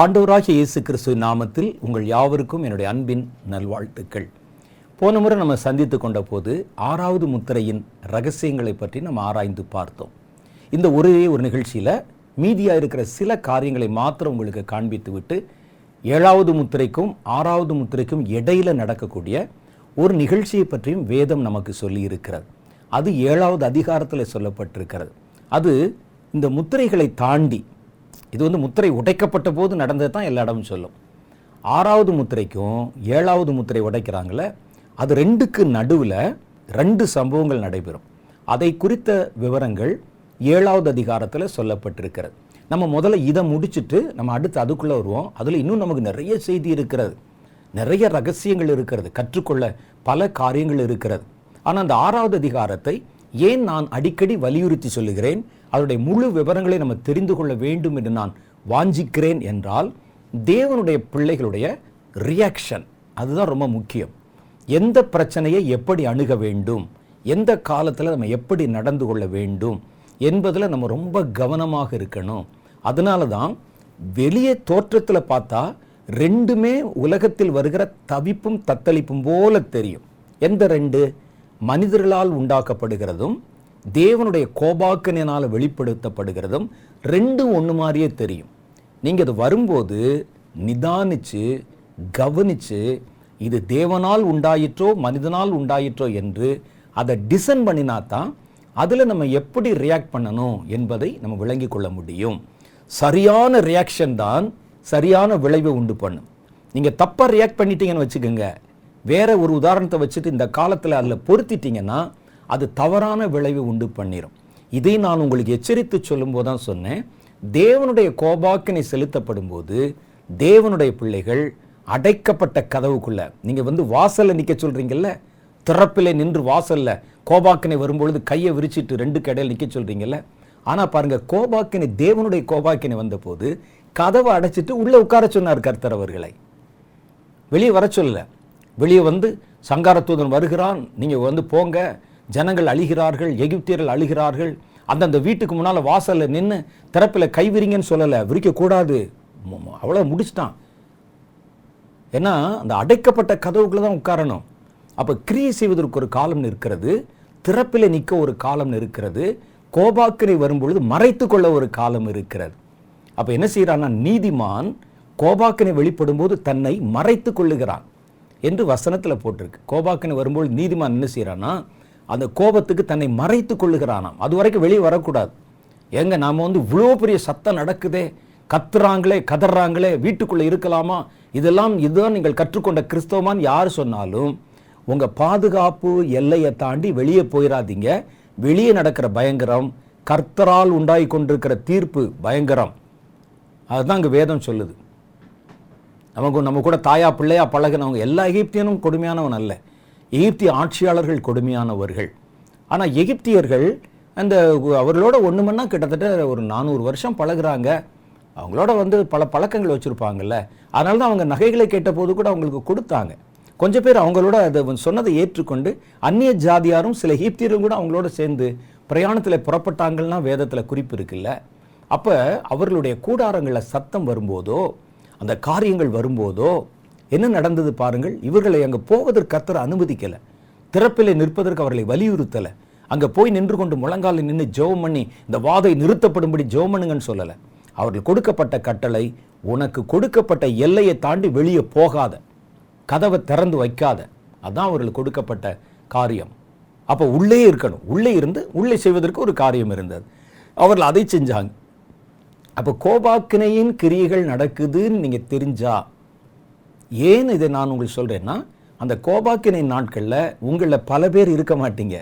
ஆண்டவராகிய இயேசு கிறிஸ்து நாமத்தில் உங்கள் யாவருக்கும் என்னுடைய அன்பின் நல்வாழ்த்துக்கள். போன முறை நம்ம சந்தித்து கொண்ட போது ஆறாவது முத்திரையின் ரகசியங்களை பற்றி நம்ம ஆராய்ந்து பார்த்தோம். இந்த ஒரே ஒரு நிகழ்ச்சியில் மீதியாக இருக்கிற சில காரியங்களை மாத்திரம் உங்களுக்கு காண்பித்து விட்டு ஏழாவது முத்திரைக்கும் ஆறாவது முத்திரைக்கும் இடையில நடக்கக்கூடிய ஒரு நிகழ்ச்சியை பற்றியும் வேதம் நமக்கு சொல்லி இருக்கிறது அது ஏழாவது அதிகாரத்தில் சொல்லப்பட்டிருக்கிறது. அது இந்த முத்திரைகளை தாண்டி இது வந்து முத்திரை உடைக்கப்பட்ட போது நடந்தது தான் எல்லா இடமும் சொல்லும். ஆறாவது முத்திரைக்கும் ஏழாவது முத்திரை உடைக்கிறாங்களே அது ரெண்டுக்கு நடுவில் ரெண்டு சம்பவங்கள் நடைபெறும். அதை குறித்த விவரங்கள் ஏழாவது அதிகாரத்தில் சொல்லப்பட்டிருக்கிறது. நம்ம முதல்ல இதை முடிச்சுட்டு நம்ம அடுத்து அதுக்குள்ளே வருவோம். அதில் இன்னும் நமக்கு நிறைய செய்தி இருக்கிறது. நிறைய ரகசியங்கள் இருக்கிறது. கற்றுக்கொள்ள பல காரியங்கள் இருக்கிறது. ஆனால் அந்த ஆறாவது அதிகாரத்தை ஏன் நான் அடிக்கடி வலியுறுத்தி சொல்லுகிறேன்? அதனுடைய முழு விவரங்களை நம்ம தெரிந்து கொள்ள வேண்டும் என்று நான் வாஞ்சிக்கிறேன் என்றால் தேவனுடைய பிள்ளைகளுடைய ரியாக்ஷன் அதுதான் ரொம்ப முக்கியம். எந்த பிரச்சனையை எப்படி அணுக வேண்டும்? எந்த காலத்தில் நம்ம எப்படி நடந்து கொள்ள வேண்டும்? என்பதில் நம்ம ரொம்ப கவனமாக இருக்கணும். அதனால தான் வெளியே தோற்றத்தில் பார்த்தா ரெண்டுமே உலகத்தில் வருகிற தவிப்பும் தத்தளிப்பும் போல தெரியும். எந்த ரெண்டு? மனிதர்களால் உண்டாக்கப்படுகிறதும் தேவனுடைய கோபாக்கனினால் வெளிப்படுத்தப்படுகிறதும் ரெண்டும் ஒன்று மாதிரியே தெரியும். நீங்கள் அது வரும்போது நிதானிச்சு கவனிச்சு இது தேவனால் உண்டாயிற்றோ மனிதனால் உண்டாயிற்றோ என்று அதை டிசைன் பண்ணினா தான் அதில் நம்ம எப்படி ரியாக்ட் பண்ணணும் என்பதை நம்ம விளங்கி கொள்ள முடியும். சரியான ரியாக்ஷன் தான் சரியான விளைவை உண்டு பண்ணும். நீங்கள் தப்பாக ரியாக்ட் பண்ணிட்டீங்கன்னு வச்சுக்கோங்க. வேற ஒரு உதாரணத்தை வச்சுட்டு இந்த காலத்தில் அதில் பொருத்திட்டீங்கன்னா அது தவறான விளைவு உண்டு பண்ணிடும் இதை நான் உங்களுக்கு எச்சரித்து சொல்லும்போது தான் சொன்னேன். தேவனுடைய கோபாக்கினை செலுத்தப்படும் போது தேவனுடைய பிள்ளைகள் அடைக்கப்பட்ட கதவுக்குள்ளே நீங்கள் வந்து வாசலில் நிற்க சொல்கிறீங்கல்ல திறப்பிலே நின்று வாசலில் கோபாக்கினை வரும்பொழுது கையை விரிச்சிட்டு ரெண்டு கடையில் நிற்க சொல்கிறீங்கல்ல ஆனால் பாருங்கள் கோபாக்கினை தேவனுடைய கோபாக்கினை வந்தபோது கதவை அடைச்சிட்டு உள்ளே உட்கார சொன்னார் கர்த்தர் அவர்களை. வெளியே வர சொல்லல. வெளியே வந்து சங்காரத்தூதன் வருகிறான். நீங்கள் வந்து போங்க. ஜனங்கள் அழுகிறார்கள் எகிப்தியர்கள் அழுகிறார்கள். அந்தந்த வீட்டுக்கு முன்னால் வாசலில் நின்று திறப்பில் கைவிரிங்கன்னு சொல்லலை விரிக்கக்கூடாது அவ்வளோ முடிச்சிட்டான். ஏன்னா அந்த அடைக்கப்பட்ட கதவுக்குள்ளே தான் உட்காரணும். அப்போ கிரியை செய்வதற்கு ஒரு காலம் இருக்கிறது திறப்பில் நிற்க ஒரு காலம் இருக்கிறது கோபாக்கினை வரும்பொழுது மறைத்து கொள்ள ஒரு காலம் இருக்கிறது. அப்போ என்ன செய்கிறான்னா நீதிமான் கோபாக்கினை வெளிப்படும் போது தன்னை மறைத்து கொள்ளுகிறான் என்று வசனத்தில் போட்டிருக்கு. கோபாக்கினை வரும்போது நீதிமான் என்ன செய்கிறான்னா அந்த கோபத்துக்கு தன்னை மறைத்து கொள்ளுகிறானாம். அது வரைக்கும் வெளியே வரக்கூடாது. ஏங்க நாம் வந்து இவ்வளோ பெரிய சத்தம் நடக்குதே? கத்துறாங்களே கதறாங்களே? வீட்டுக்குள்ளே இருக்கலாமா? இதெல்லாம் இதுதான் நீங்கள் கற்றுக்கொண்ட கிறிஸ்தவமான்னு யார் சொன்னாலும் உங்கள் பாதுகாப்பு எல்லையை தாண்டி வெளியே போயிடாதீங்க வெளியே நடக்கிற பயங்கரம் கர்த்தரால் உண்டாகி கொண்டிருக்கிற தீர்ப்பு பயங்கரம். அதுதான் அங்கே வேதம் சொல்லுது. நமக்கு நம்ம கூட தாயா பிள்ளையா பழகினவங்க எல்லா எகிப்தியனும் கொடுமையானவன் அல்ல. எகிப்திய ஆட்சியாளர்கள் கொடுமையானவர்கள். ஆனால் எகிப்தியர்கள் அந்த அவர்களோட ஒன்று மணி கிட்டத்தட்ட ஒரு நானூறு வருஷம் பழகுறாங்க. அவங்களோட வந்து பல பழக்கங்கள் வச்சுருப்பாங்கல்ல. அதனால தான் அவங்க நகைகளை கேட்டபோது கூட அவங்களுக்கு கொடுத்தாங்க. கொஞ்சம் பேர் அவங்களோட அதை சொன்னதை ஏற்றுக்கொண்டு அந்நிய ஜாதியாரும் சில எகிப்தியரும் கூட அவங்களோட சேர்ந்து பிரயாணத்தில் புறப்பட்டாங்கன்னா வேதத்தில் குறிப்பு இருக்குல்ல. அப்போ அவர்களுடைய கூடாரங்களில் சத்தம் வரும்போதோ அந்த காரியங்கள் வரும்போதோ என்ன நடந்தது பாருங்கள் இவர்களை அங்கே போவதற்கு கத்தர் அனுமதிக்கலை. திறப்பிலே நிற்பதற்கு அவர்களை வலியுறுத்தலை. அங்கே போய் நின்று கொண்டு முழங்காலில் நின்று ஜெபம் பண்ணி இந்த வாதை நிறுத்தப்படும்படி ஜெபம் பண்ணுங்கன்னு சொல்லலை. அவர்கள் கொடுக்கப்பட்ட கட்டளை உனக்கு கொடுக்கப்பட்ட எல்லையை தாண்டி வெளியே போகாத. கதவை திறந்து வைக்காத. அதான் அவர்கள் கொடுக்கப்பட்ட காரியம். அப்போ உள்ளே இருக்கணும். உள்ளே இருந்து உள்ளே செய்வதற்கு ஒரு காரியம் இருந்தது. அவர்கள் அதை செஞ்சாங்க. அப்போ கோபாக்கினையின் கிரியைகள் நடக்குதுன்னு நீங்கள் தெரிஞ்சா ஏன் இதை நான் உங்களுக்கு சொல்கிறேன்னா அந்த கோபாக்கினை நாட்களில் உங்களில் பல பேர் இருக்க மாட்டீங்க.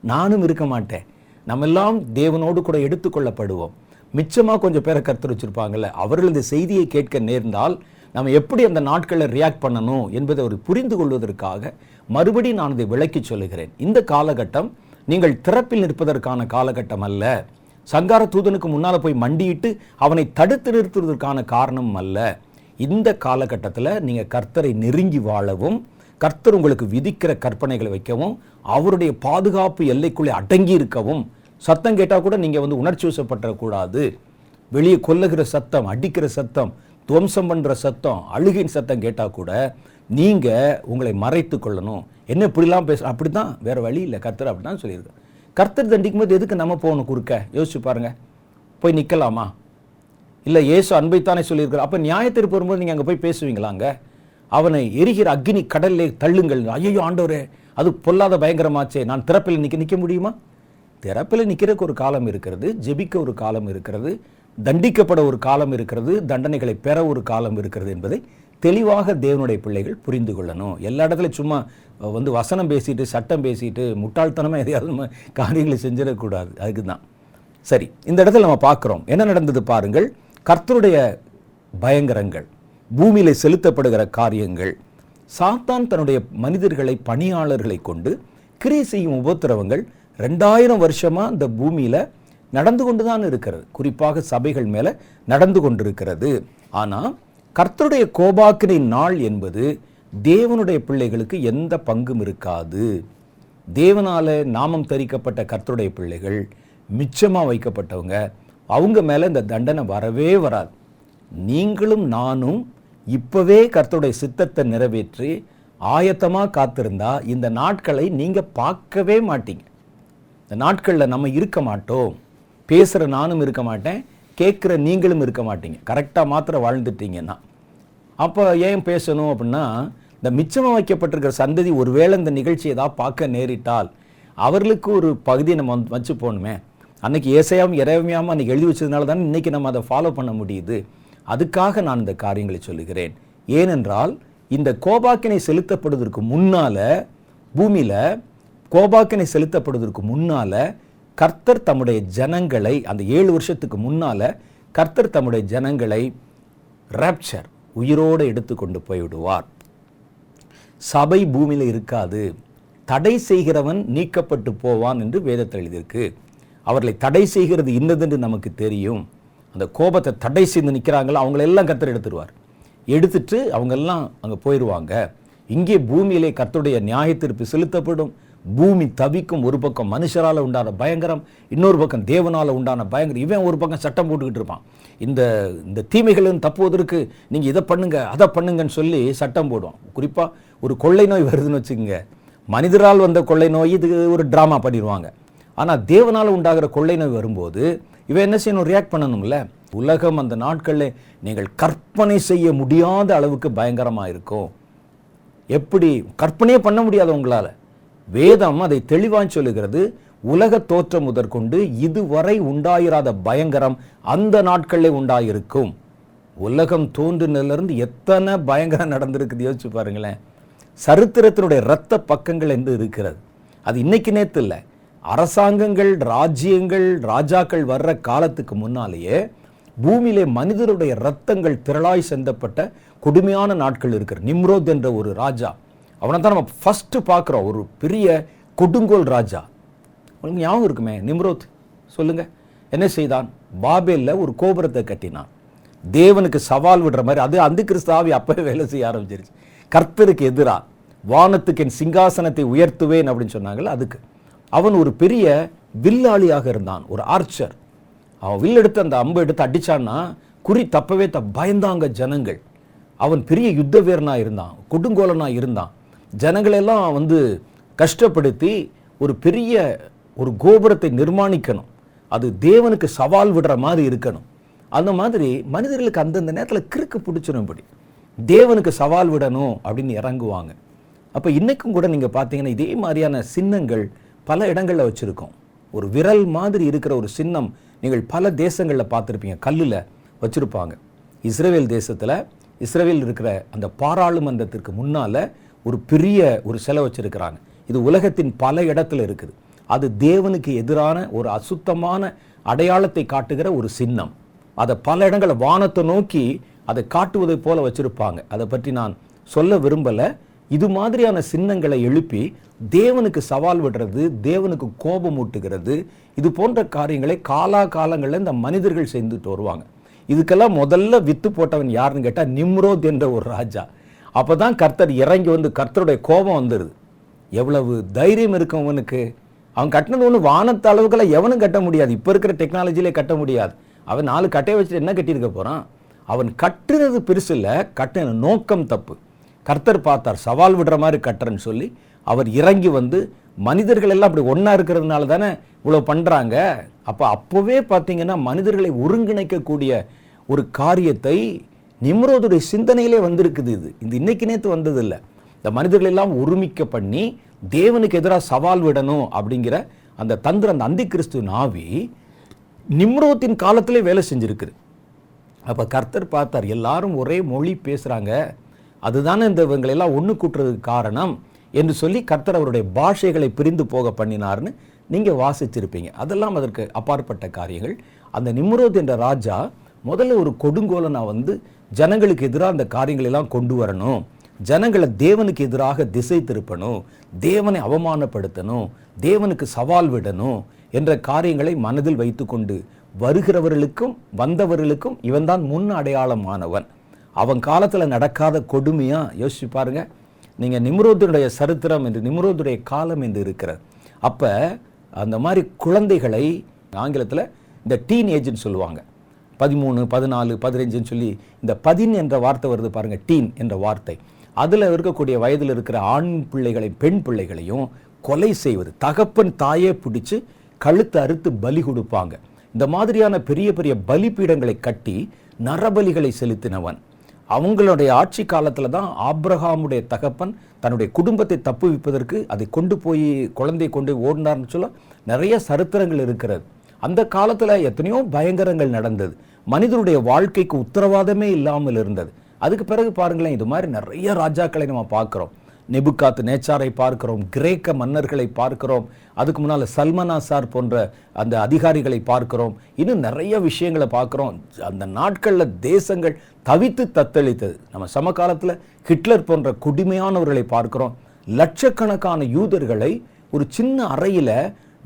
நானும் இருக்க மாட்டேன். நம்ம எல்லாம் தேவனோடு கூட எடுத்துக்கொள்ளப்படுவோம் மிச்சமாக கொஞ்சம் பேரை கருத்து வச்சுருப்பாங்கல்ல அவர்கள் இந்த செய்தியை கேட்க நேர்ந்தால் நம்ம எப்படி அந்த நாட்களில் ரியாக்ட் பண்ணணும் என்பதை ஒரு புரிந்து கொள்வதற்காக மறுபடி நான் இதை விளக்கி சொல்லுகிறேன். இந்த காலகட்டம் நீங்கள் திறப்பில் நிற்பதற்கான காலகட்டம் அல்ல. சங்கார தூதனுக்கு முன்னால் போய் மண்டியிட்டு அவனை தடுத்து நிறுத்துவதற்கான காரணம் அல்ல. இந்த காலகட்டத்தில் நீங்கள் கர்த்தரை நெருங்கி வாழவும் கர்த்தர் உங்களுக்கு விதிக்கிற கற்பனைகளை வைக்கவும் அவருடைய பாதுகாப்பு எல்லைக்குள்ளே அடங்கி இருக்கவும் சத்தம் கேட்டால் கூட நீங்கள் வந்து உணர்ச்சி வசப்பட்டுறக்கூடாது வெளியே கொல்லுகிற சத்தம் அடிக்கிற சத்தம் துவம்சம் பண்ணுற சத்தம் அழுகின் சத்தம் கேட்டால் கூட நீங்கள் உங்களை மறைத்து கொள்ளணும். என்ன இப்படிலாம் பேச அப்படி தான் வேறு வழி இல்லை. கர்த்தர் அப்படி தான் சொல்லியிருக்கேன் கர்த்தர் தண்டிக்கும் போது எதுக்கு நம்ம போகணும் குறுக்க? யோசிச்சு பாருங்கள் போய் நிற்கலாமா இல்லை இயேசு அன்பைத்தானே சொல்லியிருக்கிறார். அப்போ நியாயத்திற்கு வரும்போது நீங்கள் அங்கே போய் பேசுவீங்களாங்க அவனை எரிகிற அக்னி கடல்லே தள்ளுங்கள். ஐயோ ஆண்டவரே அது பொல்லாத பயங்கரமாச்சே. நான் திறப்பில் நிற்க நிற்க முடியுமா? திறப்பில் நிற்கிறதுக்கு ஒரு காலம் இருக்கிறது ஜெபிக்க ஒரு காலம் இருக்கிறது தண்டிக்கப்பட ஒரு காலம் இருக்கிறது தண்டனைகளை பெற ஒரு காலம் இருக்கிறது என்பதை தெளிவாக தேவனுடைய பிள்ளைகள் புரிந்து கொள்ளணும். எல்லா இடத்துலையும் சும்மா வந்து வசனம் பேசிட்டு சட்டம் பேசிட்டு முட்டாள்தனமாக எதையாவது நம்ம காரியங்களை செஞ்சிடக்கூடாது. அதுக்கு தான் சரி இந்த இடத்துல நம்ம பார்க்குறோம். என்ன நடந்தது பாருங்கள். கர்த்தருடைய பயங்கரங்கள் பூமியில் செலுத்தப்படுகிற காரியங்கள் சாத்தான் தன்னுடைய மனிதர்களை பணியாளர்களை கொண்டு கிரியை செய்யும் உபத்திரவங்கள் ரெண்டாயிரம் வருஷமாக இந்த பூமியில் நடந்து கொண்டு தான் இருக்கிறது. குறிப்பாக சபைகள் மேலே நடந்து கொண்டிருக்கிறது. ஆனால் கர்த்தருடைய கோபாக்கினை நாள் என்பது தேவனுடைய பிள்ளைகளுக்கு எந்த பங்கும் இருக்காது. தேவனால் நாமம் தரிக்கப்பட்ட கர்த்தருடைய பிள்ளைகள் மிச்சமாக வைக்கப்பட்டவங்க அவங்க மேலே இந்த தண்டனை வரவே வராது. நீங்களும் நானும் இப்போவே கர்த்தருடைய சித்தத்தை நிறைவேற்றி ஆயத்தமாக காத்திருந்தா இந்த நாட்களை நீங்கள் பார்க்கவே மாட்டீங்க. இந்த நாட்களில் நம்ம இருக்க மாட்டோம். பேசுகிற நானும் இருக்க மாட்டேன். கேட்குற நீங்களும் இருக்க மாட்டீங்க. கரெக்டாக மாத்திரம் வாழ்ந்துட்டீங்கன்னா. அப்போ ஏன் பேசணும் அப்படின்னா இந்த மிச்சமாக வைக்கப்பட்டிருக்கிற சந்ததி ஒருவேளை இந்த நிகழ்ச்சி ஏதாவது பார்க்க நேரிட்டால் அவர்களுக்கு ஒரு பகுதியை நம்ம வந்து வச்சு போகணுமே அன்னைக்கு ஏசையாவும் இறைமையாமல் அன்னைக்கு எழுதி வச்சதுனால தான் இன்னைக்கு நம்ம அதை ஃபாலோ பண்ண முடியுது. அதுக்காக நான் இந்த காரியங்களை சொல்லுகிறேன். ஏனென்றால் இந்த கோபாக்கினை செலுத்தப்படுவதற்கு முன்னால் பூமியில் கோபாக்கினை செலுத்தப்படுவதற்கு முன்னால கர்த்தர் தம்முடைய ஜனங்களை அந்த ஏழு வருஷத்துக்கு முன்னால் கர்த்தர் தம்முடைய ஜனங்களை ரேப்சர் உயிரோடு எடுத்துக்கொண்டு போய்விடுவார். சபை பூமியில் இருக்காது. தடை செய்கிறவன் நீக்கப்பட்டு போவான் என்று வேதத்தில் எழுதியிருக்கு. அவர்களை தடை செய்கிறது இன்னதென்று நமக்கு தெரியும். அந்த கோபத்தை தடை செய்து நிற்கிறாங்களோ? அவங்களெல்லாம் கத்தர் எடுத்துருவார். எடுத்துட்டு அவங்கெல்லாம் அங்கே போயிடுவாங்க இங்கே பூமியிலே கர்த்தருடைய நியாயத்தீர்ப்பு செலுத்தப்படும். பூமி தவிக்கும் ஒரு பக்கம் மனுஷரால் உண்டான பயங்கரம் இன்னொரு பக்கம் தேவனால் உண்டான பயங்கரம். இவன் ஒரு பக்கம் சட்டம் போட்டுக்கிட்டு இருப்பான். இந்த இந்த தீமைகளின் தப்புவதற்கு நீங்கள் இதை பண்ணுங்க அதை பண்ணுங்கன்னு சொல்லி சட்டம் போடுவான். குறிப்பாக ஒரு கொள்ளை நோய் வருதுன்னு வச்சுக்கோங்க. மனிதரால் வந்த கொள்ளை நோய் இது ஒரு ட்ராமா பண்ணிடுவாங்க. ஆனால் தேவனால் உண்டாகிற கொள்ளை நோய் வரும்போது இவன் என்ன செய்யணும்? ரியாக்ட் பண்ணணும்ல? உலகம் அந்த நாட்களில் நீங்கள் கற்பனை செய்ய முடியாத அளவுக்கு பயங்கரமாக இருக்கும். எப்படி? கற்பனையே பண்ண முடியாது உங்களால். வேதம் அதை தெளிவாக சொல்லுகிறது. உலக தோற்றம் முதற்கொண்டு இதுவரை உண்டாயிராத பயங்கரம் அந்த நாட்களில் உண்டாயிருக்கும். உலகம் தோன்றினதுலேருந்து எத்தனை பயங்கரம் நடந்திருக்குது யோசிச்சு பாருங்களேன். சரித்திரத்தினுடைய இரத்த பக்கங்கள் என்று இருக்கிறது? அது இன்னைக்கு நேற்று இல்லை. அரசாங்கங்கள் ராஜ்யங்கள் ராஜாக்கள் வர்ற காலத்துக்கு முன்னாலேயே பூமியிலே மனிதருடைய ரத்தங்கள் திரளாய் செந்தப்பட்ட கொடுமையான நாட்கள் இருக்கிற நிம்ரோத் என்ற ஒரு ராஜா. அவனை தான் நம்ம ஃபஸ்ட்டு பார்க்குறோம். ஒரு பெரிய கொடுங்கோல் ராஜா. உங்களுக்கு ஞாபகம் இருக்குமே? நிம்ரோத் சொல்லுங்க. என்ன செய்தான்? பாபேலில் ஒரு கோபுரத்தை கட்டினான். தேவனுக்கு சவால் விடுற மாதிரி அது அந்த கிறிஸ்தாவி அப்பவே வேலை செய்ய ஆரம்பிச்சிருச்சு. கர்த்தருக்கு எதிராக வானத்துக்கு என் சிங்காசனத்தை உயர்த்துவேன் அப்படின்னு சொன்னாங்கல்ல அதுக்கு. அவன் ஒரு பெரிய வில்லாளியாக இருந்தான் ஒரு ஆர்ச்சர் அவன் வில் எடுத்து அந்த அம்பை எடுத்து அடிச்சான்னா குறி தப்பவே த பயந்தாங்க ஜனங்கள். அவன் பெரிய யுத்த வீரனாக இருந்தான் கொடுங்கோலனாக இருந்தான். ஜனங்களெல்லாம் வந்து கஷ்டப்படுத்தி ஒரு பெரிய ஒரு கோபுரத்தை நிர்மாணிக்கணும். அது தேவனுக்கு சவால் விடுற மாதிரி இருக்கணும். அந்த மாதிரி மனிதர்களுக்கு அந்தந்த நேரத்தில் கிறுக்கு பிடிச்சிரும்படி தேவனுக்கு சவால் விடணும் அப்படின்னு இறங்குவாங்க. அப்போ இன்றைக்கும் கூட நீங்கள் பார்த்தீங்கன்னா இதே மாதிரியான சின்னங்கள் பல இடங்களில் வச்சுருக்கோம். ஒரு விரல் மாதிரி இருக்கிற ஒரு சின்னம் நீங்கள் பல தேசங்களில் பார்த்துருப்பீங்க. கல்லில் வச்சுருப்பாங்க. இஸ்ரேல் தேசத்தில் இஸ்ரேல் இருக்கிற அந்த பாராளுமன்றத்திற்கு முன்னால் ஒரு பெரிய ஒரு சிலை வச்சுருக்கிறாங்க. இது உலகத்தின் பல இடத்துல இருக்குது. அது தேவனுக்கு எதிரான ஒரு அசுத்தமான அடையாளத்தை காட்டுகிற ஒரு சின்னம். அதை பல இடங்களை வானத்தை நோக்கி அதை காட்டுவதை போல வச்சுருப்பாங்க. அதை பற்றி நான் சொல்ல விரும்பலை. இது மாதிரியான சின்னங்களை எழுப்பி தேவனுக்கு சவால் விடுறது தேவனுக்கு கோபம் ஊட்டுகிறது இது போன்ற காரியங்களை காலா காலங்களில் இந்த மனிதர்கள் செய்துட்டு வருவாங்க. இதுக்கெல்லாம் முதல்ல வித்து போட்டவன் யாருன்னு கேட்டால் நிம்ரோத் என்ற ஒரு ராஜா. அப்போ தான் கர்த்தர் இறங்கி வந்து கர்த்தருடைய கோபம் வந்துடுது எவ்வளவு தைரியம் இருக்கும் அவனுக்கு. அவன் கட்டினது ஒன்று வானத்த அளவுக்கெல்லாம் எவனும் கட்ட முடியாது. இப்போ இருக்கிற டெக்னாலஜியிலே கட்ட முடியாது. அவன் நாலு கட்டையை வச்சுட்டு என்ன கட்டியிருக்க போகிறான் அவன் கட்டுறது பெருசு இல்லை கட்டின நோக்கம் தப்பு. கர்த்தர் பார்த்தார் சவால் விடுற மாதிரி கட்டுறேன்னு சொல்லி அவர் இறங்கி வந்து மனிதர்கள் எல்லாம் அப்படி ஒன்றா இருக்கிறதுனால தானே இவ்வளோ பண்ணுறாங்க அப்போ அப்போவே பார்த்தீங்கன்னா மனிதர்களை ஒருங்கிணைக்கக்கூடிய ஒரு காரியத்தை நிம்ரோதுடைய சிந்தனையிலே வந்திருக்குது இது. இந்த இன்னைக்கு நேற்று வந்ததில்லை. இந்த மனிதர்கள் எல்லாம் ஒருமிக்க பண்ணி தேவனுக்கு எதிராக சவால் விடணும் அப்படிங்கிற அந்த தந்திர அந்த அந்தி கிறிஸ்து நாவி நிம்ரோத்தின் காலத்திலே வேலை செஞ்சுருக்குது. அப்போ கர்த்தர் பார்த்தார் எல்லாரும் ஒரே மொழி பேசுகிறாங்க அதுதானே இந்த இவங்களெல்லாம் ஒன்று கூட்டுறதுக்கு காரணம். என்று சொல்லி கர்த்தர் அவருடைய பாஷைகளை பிரிந்து போக பண்ணினார்னு நீங்கள் வாசிச்சிருப்பீங்க. அதெல்லாம் அதற்கு அப்பாற்பட்ட காரியங்கள். அந்த நிம்ரோத் என்ற ராஜா முதல்ல ஒரு கொடுங்கோலனா வந்து ஜனங்களுக்கு எதிராக அந்த காரியங்களை எல்லாம் கொண்டு வரணும். ஜனங்களை தேவனுக்கு எதிராக திசை திருப்பணும். தேவனை அவமானப்படுத்தணும். தேவனுக்கு சவால் விடணும் என்ற காரியங்களை மனதில் வைத்துக்கொண்டு வருகிறவர்களுக்கும் வந்தவர்களுக்கும் இவன்தான் முன் அடையாளமானவன். அவன் காலத்தில் நடக்காத கொடுமையாக யோசிச்சு பாருங்க. நீங்கள் நிம்ரோதுடைய சரித்திரம் என்று நிம்ரோத்துடைய காலம் என்று இருக்கிறது. அப்போ அந்த மாதிரி குழந்தைகளை ஆங்கிலத்தில் இந்த டீன் ஏஜ்னு சொல்லுவாங்க. பதிமூணு பதினாலு பதினஞ்சுன்னு சொல்லி இந்த பதின் என்ற வார்த்தை வருது பாருங்கள் டீன் என்ற வார்த்தை. அதில் இருக்கக்கூடிய வயதில் இருக்கிற ஆண் பிள்ளைகளையும் பெண் பிள்ளைகளையும் கொலை செய்வது. தகப்பன் தாயே பிடிச்சி கழுத்து அறுத்து பலி கொடுப்பாங்க. இந்த மாதிரியான பெரிய பெரிய பலிப்பீடங்களை கட்டி நரபலிகளை செலுத்தினவன். அவங்களுடைய ஆட்சி காலத்தில் தான் ஆப்ரஹாமுடைய தகப்பன் தன்னுடைய குடும்பத்தை தப்புவிப்பதற்கு அதை கொண்டு போய் குழந்தையை கொண்டு ஓடினார்னு சொல்ல நிறைய சரித்திரங்கள் இருக்கிறது. அந்த காலத்தில் எத்தனையோ பயங்கரங்கள் நடந்தது. மனிதனுடைய வாழ்க்கைக்கு உத்தரவாதமே இல்லாமல் இருந்தது. அதுக்கு பிறகு பாருங்களேன் இது மாதிரி நிறைய ராஜாக்களை நம்ம பார்க்குறோம். நெபுக்காத்து நேச்சாரை பார்க்கிறோம் கிரேக்க மன்னர்களை பார்க்கிறோம் அதுக்கு முன்னால் சல்மனா சார் போன்ற அந்த அதிகாரிகளை பார்க்கிறோம். இன்னும் நிறைய விஷயங்களை பார்க்குறோம். அந்த நாட்களில் தேசங்கள் தவித்து தத்தளித்தது. நம்ம சமகாலத்தில் ஹிட்லர் போன்ற கொடுமையானவர்களை பார்க்கிறோம். லட்சக்கணக்கான யூதர்களை ஒரு சின்ன அறையில்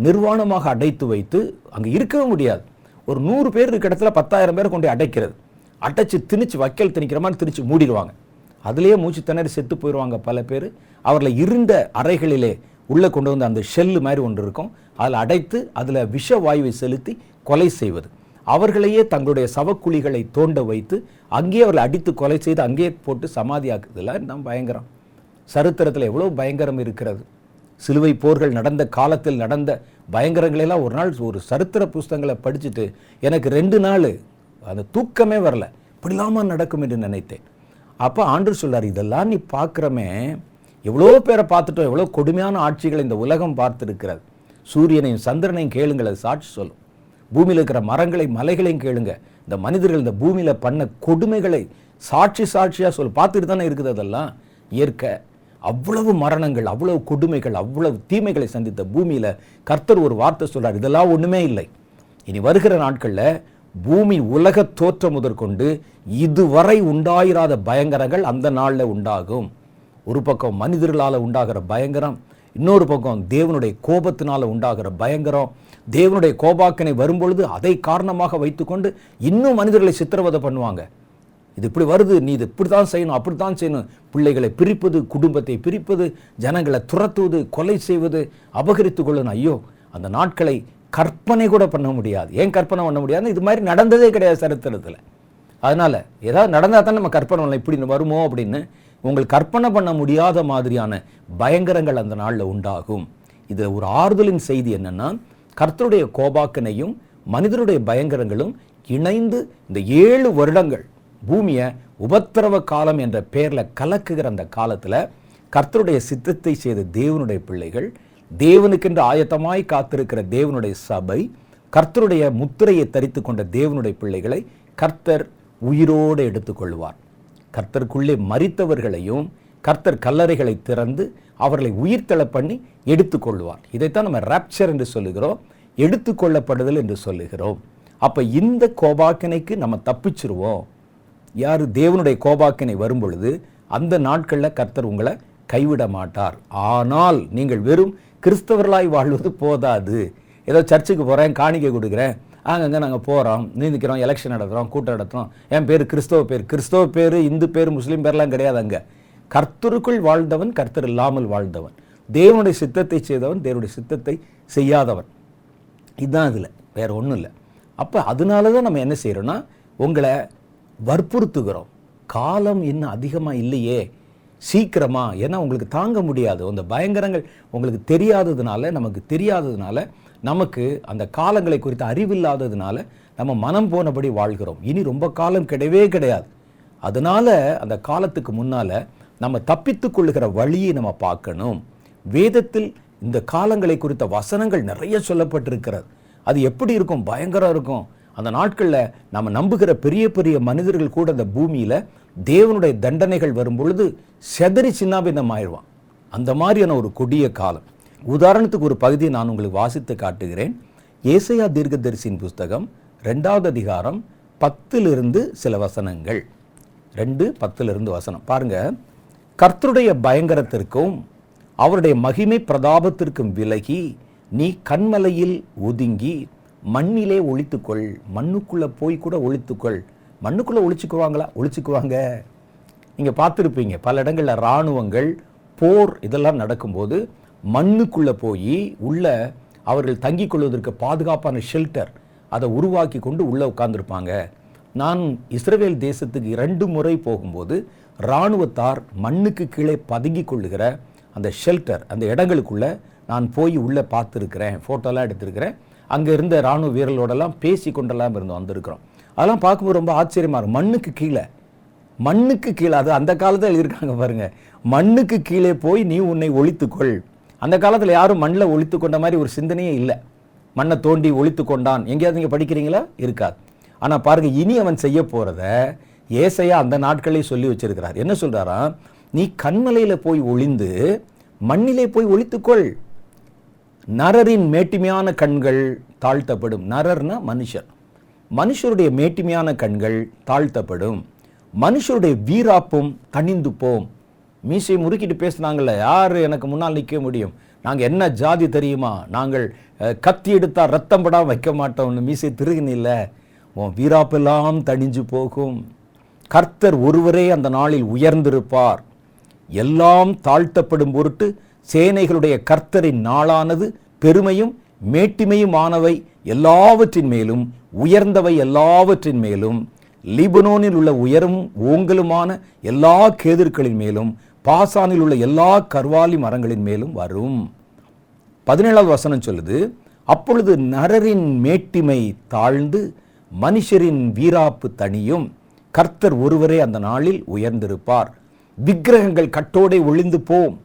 நிர்வாணமாக அடைத்து வைத்து அங்கே இருக்கவே முடியாது. ஒரு நூறு பேர் இருக்க இடத்துல பத்தாயிரம் பேர் கொண்டு அடைக்கிறது. அடைச்சு திணிச்சு வக்கல் திணிக்கிற மாதிரி திணிச்சு மூடிடுவாங்க. அதுலேயே மூச்சு திணறி செத்து போயிடுவாங்க பல பேர். அவரில் இருந்த அறைகளிலே உள்ளே கொண்டு வந்து அந்த ஷெல்லு மாதிரி ஒன்று இருக்கும். அதில் அடைத்து அதில் விஷ வாயுவை செலுத்தி கொலை செய்வது. அவர்களையே தங்களுடைய சவக்குழிகளை தோண்ட வைத்து அங்கேயே அவர்களை அடித்து கொலை செய்து அங்கேயே போட்டு சமாதியாக்குதெல்லாம் நம்ம பயங்கரம். சரித்திரத்தில் எவ்வளோ பயங்கரம் இருக்கிறது. சிலுவை போர்கள் நடந்த காலத்தில் நடந்த பயங்கரங்களெல்லாம் ஒரு நாள் ஒரு சரித்திர புஸ்தகங்களை படிச்சுட்டு எனக்கு ரெண்டு நாள் அந்த தூக்கமே வரல. இப்படிலாமா நடக்கும் என்று நினைத்தேன். அப்போ ஆண்டு சொல்கிறார் இதெல்லாம் நீ பார்க்குறமே. எவ்வளோ பேரை பார்த்துட்டோம் எவ்வளோ கொடுமையான ஆட்சிகளை இந்த உலகம் பார்த்துருக்கிறது. சூரியனையும் சந்திரனையும் கேளுங்கள் அது சாட்சி சொல்லும். பூமியில் இருக்கிற மரங்களை மலைகளையும் கேளுங்க. இந்த மனிதர்கள் இந்த பூமியில் பண்ண கொடுமைகளை சாட்சி சாட்சியாக சொல் பார்த்துட்டு தானே இருக்குது அதெல்லாம். இயற்கை. அவ்வளவு மரணங்கள் அவ்வளவு கொடுமைகள் அவ்வளவு தீமைகளை சந்தித்த பூமியில் கர்த்தர் ஒரு வார்த்தை சொல்றார். இதெல்லாம் ஒன்றுமே இல்லை. இனி வருகிற நாட்களில் பூமி உலக தோற்றம் முதற்கொண்டு இதுவரை உண்டாயிராத பயங்கரங்கள் அந்த நாளில் உண்டாகும். ஒரு பக்கம் மனிதர்களால் உண்டாகிற பயங்கரம் இன்னொரு பக்கம் தேவனுடைய கோபத்தினால் உண்டாகிற பயங்கரம். தேவனுடைய கோபாக்கினை வரும்பொழுது அதை காரணமாக வைத்துக்கொண்டு இன்னும் மனிதர்களை சித்திரவதை பண்ணுவாங்க. இது இப்படி வருது நீ இது இப்படி தான் செய்யணும் அப்படி தான் செய்யணும். பிள்ளைகளை பிரிப்பது குடும்பத்தை பிரிப்பது ஜனங்களை துரத்துவது கொலை செய்வது அபகரித்து கொள்ளணும் ஐயோ அந்த நாட்களை கற்பனை கூட பண்ண முடியாது. ஏன் கற்பனை பண்ண முடியாது இது மாதிரி நடந்ததே கிடையாது சரித்திரத்தில். அதனால் ஏதாவது நடந்தால் தான் நம்ம கற்பனை பண்ணலாம். இப்படி வருமோ அப்படின்னு உங்கள் கற்பனை பண்ண முடியாத மாதிரியான பயங்கரங்கள் அந்த நாளில் உண்டாகும். இது ஒரு ஆறுதலின் செய்தி என்னென்னா கர்த்தருடைய கோபாக்கனையும் மனிதருடைய பயங்கரங்களும் இணைந்து இந்த ஏழு வருடங்கள் பூமியை உபத்திரவ காலம் என்ற பெயரில் கலக்குகிற அந்த காலத்தில் கர்த்தருடைய சித்தத்தை செய்த தேவனுடைய பிள்ளைகள் தேவனுக்கென்று ஆயத்தமாய் காத்திருக்கிற தேவனுடைய சபை கர்த்தருடைய முத்திரையை தரித்து கொண்ட தேவனுடைய பிள்ளைகளை கர்த்தர் உயிரோடு எடுத்துக்கொள்வார். கர்த்தருக்குள்ளே மறித்தவர்களையும் கர்த்தர் கல்லறைகளை திறந்து அவர்களை உயிர்த்தள பண்ணி எடுத்துக்கொள்வார். இதைத்தான் நம்ம ரேப்சர் என்று சொல்லுகிறோம் எடுத்துக்கொள்ளப்படுதல் என்று சொல்லுகிறோம். அப்போ இந்த கோபாக்கினைக்கு நம்ம தப்பிச்சிருவோம். யார் தேவனுடைய கோபாக்கினை வரும் பொழுது அந்த நாட்களில் கர்த்தர் உங்களை கைவிட மாட்டார். ஆனால் நீங்கள் வெறும் கிறிஸ்தவர்களாய் வாழ்வது போதாது. ஏதோ சர்ச்சுக்கு போகிறேன் காணிக்கை கொடுக்குறேன். அங்கங்கே நாங்கள் போகிறோம் நீந்திக்கிறோம் எலெக்ஷன் நடத்துகிறோம் கூட்டம் நடத்துகிறோம் என் பேர் கிறிஸ்தவ பேர். கிறிஸ்தவ பேர் இந்து பேர் முஸ்லீம் பேர்லாம் கிடையாது அங்கே. கர்த்தருக்குள் வாழ்ந்தவன் கர்த்தர் இல்லாமல் வாழ்ந்தவன். தேவனுடைய சித்தத்தை செய்தவன் தேவனுடைய சித்தத்தை செய்யாதவன். இதுதான் இதில். வேறு ஒன்றும் இல்லை. அப்போ அதனால தான் நம்ம என்ன செய்கிறோன்னா உங்களை வற்புறுத்துகிறோம். காலம் இன்னும் அதிகமாக இல்லையே. சீக்கிரமாக ஏன்னா உங்களுக்கு தாங்க முடியாது. அந்த பயங்கரங்கள் உங்களுக்கு தெரியாததுனால நமக்கு தெரியாததுனால நமக்கு அந்த காலங்களை குறித்த அறிவில்லாததுனால நம்ம மனம் போனபடி வாழ்கிறோம். இனி ரொம்ப காலம் கிடையவே கிடையாது. அதனால் அந்த காலத்துக்கு முன்னால் நம்ம தப்பித்து கொள்ளுகிற வழியை நம்ம பார்க்கணும். வேதத்தில் இந்த காலங்களை குறித்த வசனங்கள் நிறைய சொல்லப்பட்டிருக்கிறது. அது எப்படி இருக்கும்? பயங்கரம் இருக்கும். அந்த நாட்களில் நம்ம நம்புகிற பெரிய பெரிய மனிதர்கள் கூட அந்த பூமியில் தேவனுடைய தண்டனைகள் வரும் பொழுது செதறி சின்னாபின்னம் ஆயிடுவான் அந்த மாதிரியான ஒரு கொடிய காலம். உதாரணத்துக்கு ஒரு பகுதியை நான் உங்களுக்கு வாசித்து காட்டுகிறேன். ஏசையா தீர்க்கதரிசியின் புஸ்தகம் ரெண்டாவது அதிகாரம் பத்திலிருந்து சில வசனங்கள். ரெண்டு பத்திலிருந்து வசனம். பாருங்க. கர்த்தருடைய பயங்கரத்திற்கும் அவருடைய மகிமை பிரதாபத்திற்கும் விலகி நீ கண்மலையில் ஒதுங்கி மண்ணிலே ஒழித்துக்கொள் மண்ணுக்குள்ளே போய் கூட ஒழித்துக்கொள் மண்ணுக்குள்ளே ஒழிச்சுக்குவாங்களா ஒழிச்சுக்குவாங்க நீங்கள் பார்த்துருப்பீங்க பல இடங்களில் இராணுவங்கள் போர் இதெல்லாம் நடக்கும்போது மண்ணுக்குள்ளே போய் உள்ள அவர்கள் தங்கிக் கொள்வதற்கு பாதுகாப்பான ஷெல்டர் அதை உருவாக்கி கொண்டு உள்ளே உட்காந்துருப்பாங்க நான் இஸ்ரேல் தேசத்துக்கு இரண்டு முறை போகும்போது இராணுவத்தார் மண்ணுக்கு கீழே பதுங்கிக் கொள்ளுகிற அந்த ஷெல்டர் அந்த இடங்களுக்குள்ளே நான் போய் உள்ளே பார்த்துருக்கிறேன் ஃபோட்டோலாம் எடுத்திருக்கிறேன். அங்கே இருந்த இராணுவ வீரர்களோடலாம் பேசி கொண்டெல்லாம் இருந்து வந்திருக்கிறோம். அதெல்லாம் பார்க்கும்போது ரொம்ப ஆச்சரியமா இருக்கும். மண்ணுக்கு கீழே. மண்ணுக்கு கீழே. அது அந்த காலத்தில் எழுதியிருக்காங்க பாருங்கள் மண்ணுக்கு கீழே போய் நீ உன்னை ஒழித்துக்கொள். அந்த காலத்தில் யாரும் மண்ணில் ஒழித்து கொண்ட மாதிரி ஒரு சிந்தனையே இல்லை. மண்ணை தோண்டி ஒழித்து கொண்டான். எங்கேயாவது நீங்கள் படிக்கிறீங்களா? இருக்காது. ஆனால் பாருங்கள் இனி அவன் செய்ய போகிறத ஏசையா அந்த நாட்களே சொல்லி வச்சிருக்கிறார். என்ன சொல்கிறாரா நீ கண்மலையில் போய் ஒளிந்து மண்ணிலே போய் ஒழித்துக்கொள். நரரின் மேட்டிமையான கண்கள் தாழ்த்தப்படும். நரர்னா மனுஷர் மனுஷருடைய மேட்டிமையான கண்கள் தாழ்த்தப்படும். மனுஷருடைய வீராப்பும் தணிந்து போம். மீசை முறுக்கிட்டு பேசுனாங்கல்ல யார் எனக்கு முன்னால் நிற்க முடியும்? நாங்கள் என்ன ஜாதி தெரியுமா? நாங்கள் கத்தி எடுத்தால் ரத்தம் படாமல் வைக்க மாட்டோம்னு மீசை திருகினில்ல. உன் வீராப்பெல்லாம் தணிஞ்சு போகும். கர்த்தர் ஒருவரே அந்த நாளில் உயர்ந்திருப்பார். எல்லாம் தாழ்த்தப்படும் பொருட்டு சேனைகளுடைய கர்த்தரின் நாளானது பெருமையும் மேட்டிமையுமானவை. எல்லாவற்றின் மேலும் உயர்ந்தவை எல்லாவற்றின் மேலும் லிபனோனில் உள்ள உயரும் ஓங்கலுமான எல்லா கேதிர்களின் மேலும் பாசானில் உள்ள எல்லா கர்வாலி மரங்களின் மேலும் வரும். பதினேழாவது வசனம் சொல்லுது அப்பொழுது நரரின் மேட்டிமை தாழ்ந்து மனுஷரின் வீராப்பு தனியும் கர்த்தர் ஒருவரே அந்த நாளில் உயர்ந்திருப்பார். விக்கிரகங்கள் கட்டோடே ஒளிந்து போம்.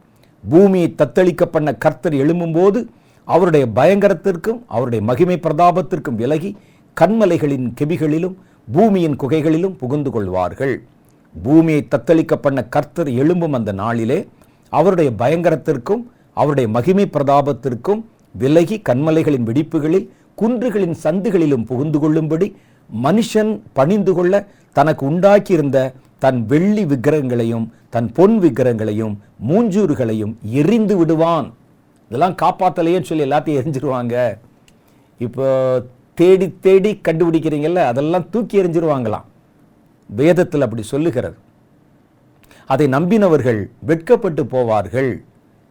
பூமியை தத்தளிக்க பண்ண கர்த்தர் எழும்பும்போது அவருடைய பயங்கரத்திற்கும் அவருடைய மகிமை பிரதாபத்திற்கும் விலகி கண்மலைகளின் கெபிகளிலும் பூமியின் குகைகளிலும் புகுந்து கொள்வார்கள். பூமியை தத்தளிக்க பண்ண கர்த்தர் எழும்பும் அந்த நாளிலே அவருடைய பயங்கரத்திற்கும் அவருடைய மகிமை பிரதாபத்திற்கும் விலகி கண்மலைகளின் வெடிப்புகளில் குன்றுகளின் சந்துகளிலும் புகுந்து கொள்ளும்படி மனுஷன் பணிந்து கொள்ள தனக்கு உண்டாக்கியிருந்த தன் வெள்ளி விக்கிரகங்களையும் தன் பொன் விக்கிரகங்களையும் மூஞ்சூறுகளையும் எரிந்து விடுவான். இதெல்லாம் காப்பாற்றலையேன்னு சொல்லி எல்லாத்தையும் எரிஞ்சிருவாங்க. இப்போ தேடி தேடி கண்டுபிடிக்கிறீங்கல்ல அதெல்லாம் தூக்கி எறிஞ்சிருவாங்களாம். வேதத்தில் அப்படி சொல்லுகிறது. அதை நம்பினவர்கள் வெட்கப்பட்டு போவார்கள்.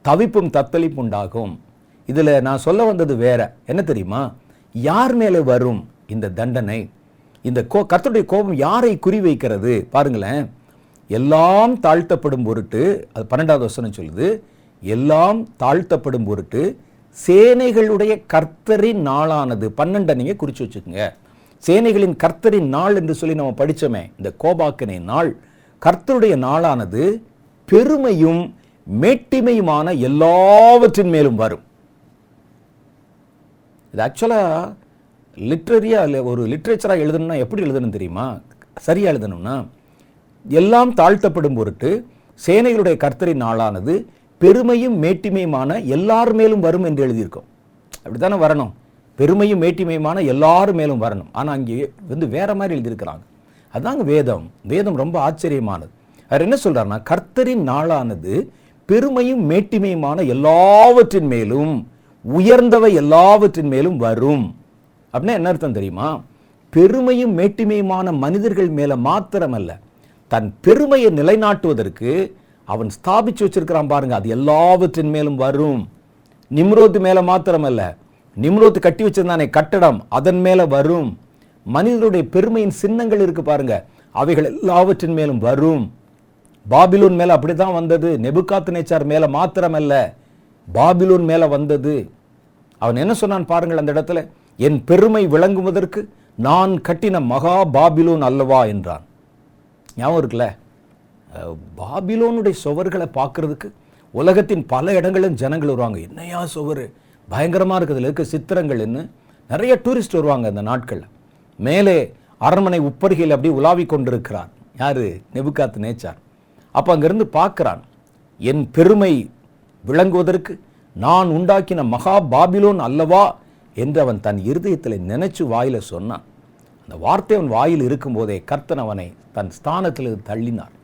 தவிப்பும் தத்தளிப்பு உண்டாகும். இதில் நான் சொல்ல வந்தது வேற. என்ன தெரியுமா? யார் மேலே வரும் இந்த தண்டனை? இந்த கோ கர்த்தருடைய கோபம் யாரை குறிவைக்கிறது பாருங்களேன். எல்லாம் தாழ்த்தப்படும் பொருட்டு அது பன்னெண்டாவது வசனம் சொல்லுது எல்லாம் தாழ்த்தப்படும் பொருட்டு சேனைகளுடைய கர்த்தரின் நாளானது. பன்னெண்டை நீங்கள் குறித்து வச்சுக்கோங்க. சேனைகளின் கர்த்தரின் நாள் என்று சொல்லி நம்ம படித்தோமே இந்த கோபாக்கனை நாள். கர்த்தருடைய நாளானது பெருமையும் மேட்டிமையுமான எல்லாவற்றின் மேலும் வரும். இது ஆக்சுவலாக லிட்ரரியாக இல்லை ஒரு லிட்ரேச்சராக எழுதணும்னா எப்படி எழுதணும் தெரியுமா? சரியாக எழுதணும்னா எல்லாம் தாழ்த்தப்படும் பொருட்டு சேனைகளுடைய கர்த்தரின் நாளானது பெருமையும் மேட்டிமையுமான எல்லார் மேலும் வரும் என்று எழுதியிருக்கோம். அப்படித்தானே வரணும்? பெருமையும் மேட்டிமையுமான எல்லார் மேலும் வரணும். ஆனால் அங்கே வந்து வேற மாதிரி எழுதியிருக்கிறாங்க. அதாங்க வேதம். வேதம் ரொம்ப ஆச்சரியமானது. அவர் என்ன சொல்கிறாருன்னா கர்த்தரின் நாளானது பெருமையும் மேட்டிமையுமான எல்லாவற்றின் மேலும் உயர்ந்தவை எல்லாவற்றின் மேலும் வரும். அப்படின்னா என்ன அர்த்தம் தெரியுமா? பெருமையும் மேட்டிமையுமான மனிதர்கள் மேலே மாத்திரமல்ல தன் பெருமையை நிலைநாட்டுவதற்கு அவன் ஸ்தாபிச்சு வச்சிருக்கிறான் பாருங்க. அது எல்லாவற்றின் மேலும் வரும். நிம்ரோத்து மேலே மாத்திரமல்ல. நிம்ரோத்து கட்டி வச்சிருந்தானே கட்டடம் அதன் மேலே வரும். மனிதனுடைய பெருமையின் சின்னங்கள் இருக்கு பாருங்க. அவைகள் எல்லாவற்றின் மேலும் வரும். பாபிலூன் மேலே அப்படி தான் வந்தது. நெபுகாத்து நேச்சார் மேலே மாத்திரமல்ல. பாபிலூன் மேலே வந்தது. அவன் என்ன சொன்னான் பாருங்கள் அந்த இடத்துல? என் பெருமை விளங்குவதற்கு நான் கட்டின மகா பாபிலூன் அல்லவா என்றான். ஞாபகம் இருக்குல்ல? பாபிலோனுடைய சுவர்களை பார்க்கறதுக்கு உலகத்தின் பல இடங்களிலும் ஜனங்கள் வருவாங்க. என்னையா சுவர்? பயங்கரமாக இருக்குது. இருக்க சித்திரங்கள்னு நிறைய டூரிஸ்ட் வருவாங்க அந்த நாட்களில். மேலே அரண்மனை உப்பருகையில் அப்படி உலாவி கொண்டிருக்கிறார். யாரு? நெபுகாத்து நேச்சார். அப்போ அங்கேருந்து பார்க்குறான் என் பெருமை விளங்குவதற்கு நான் உண்டாக்கின மகா பாபிலோன் அல்லவா? என்று அவன் தன் இருதயத்தில் நினைச்சு வாயில சொன்னான். அந்த வார்த்தை அவன் வாயில் இருக்கும்போதே கர்த்தன் அவனை தன் ஸ்தானத்தில் தள்ளினார்.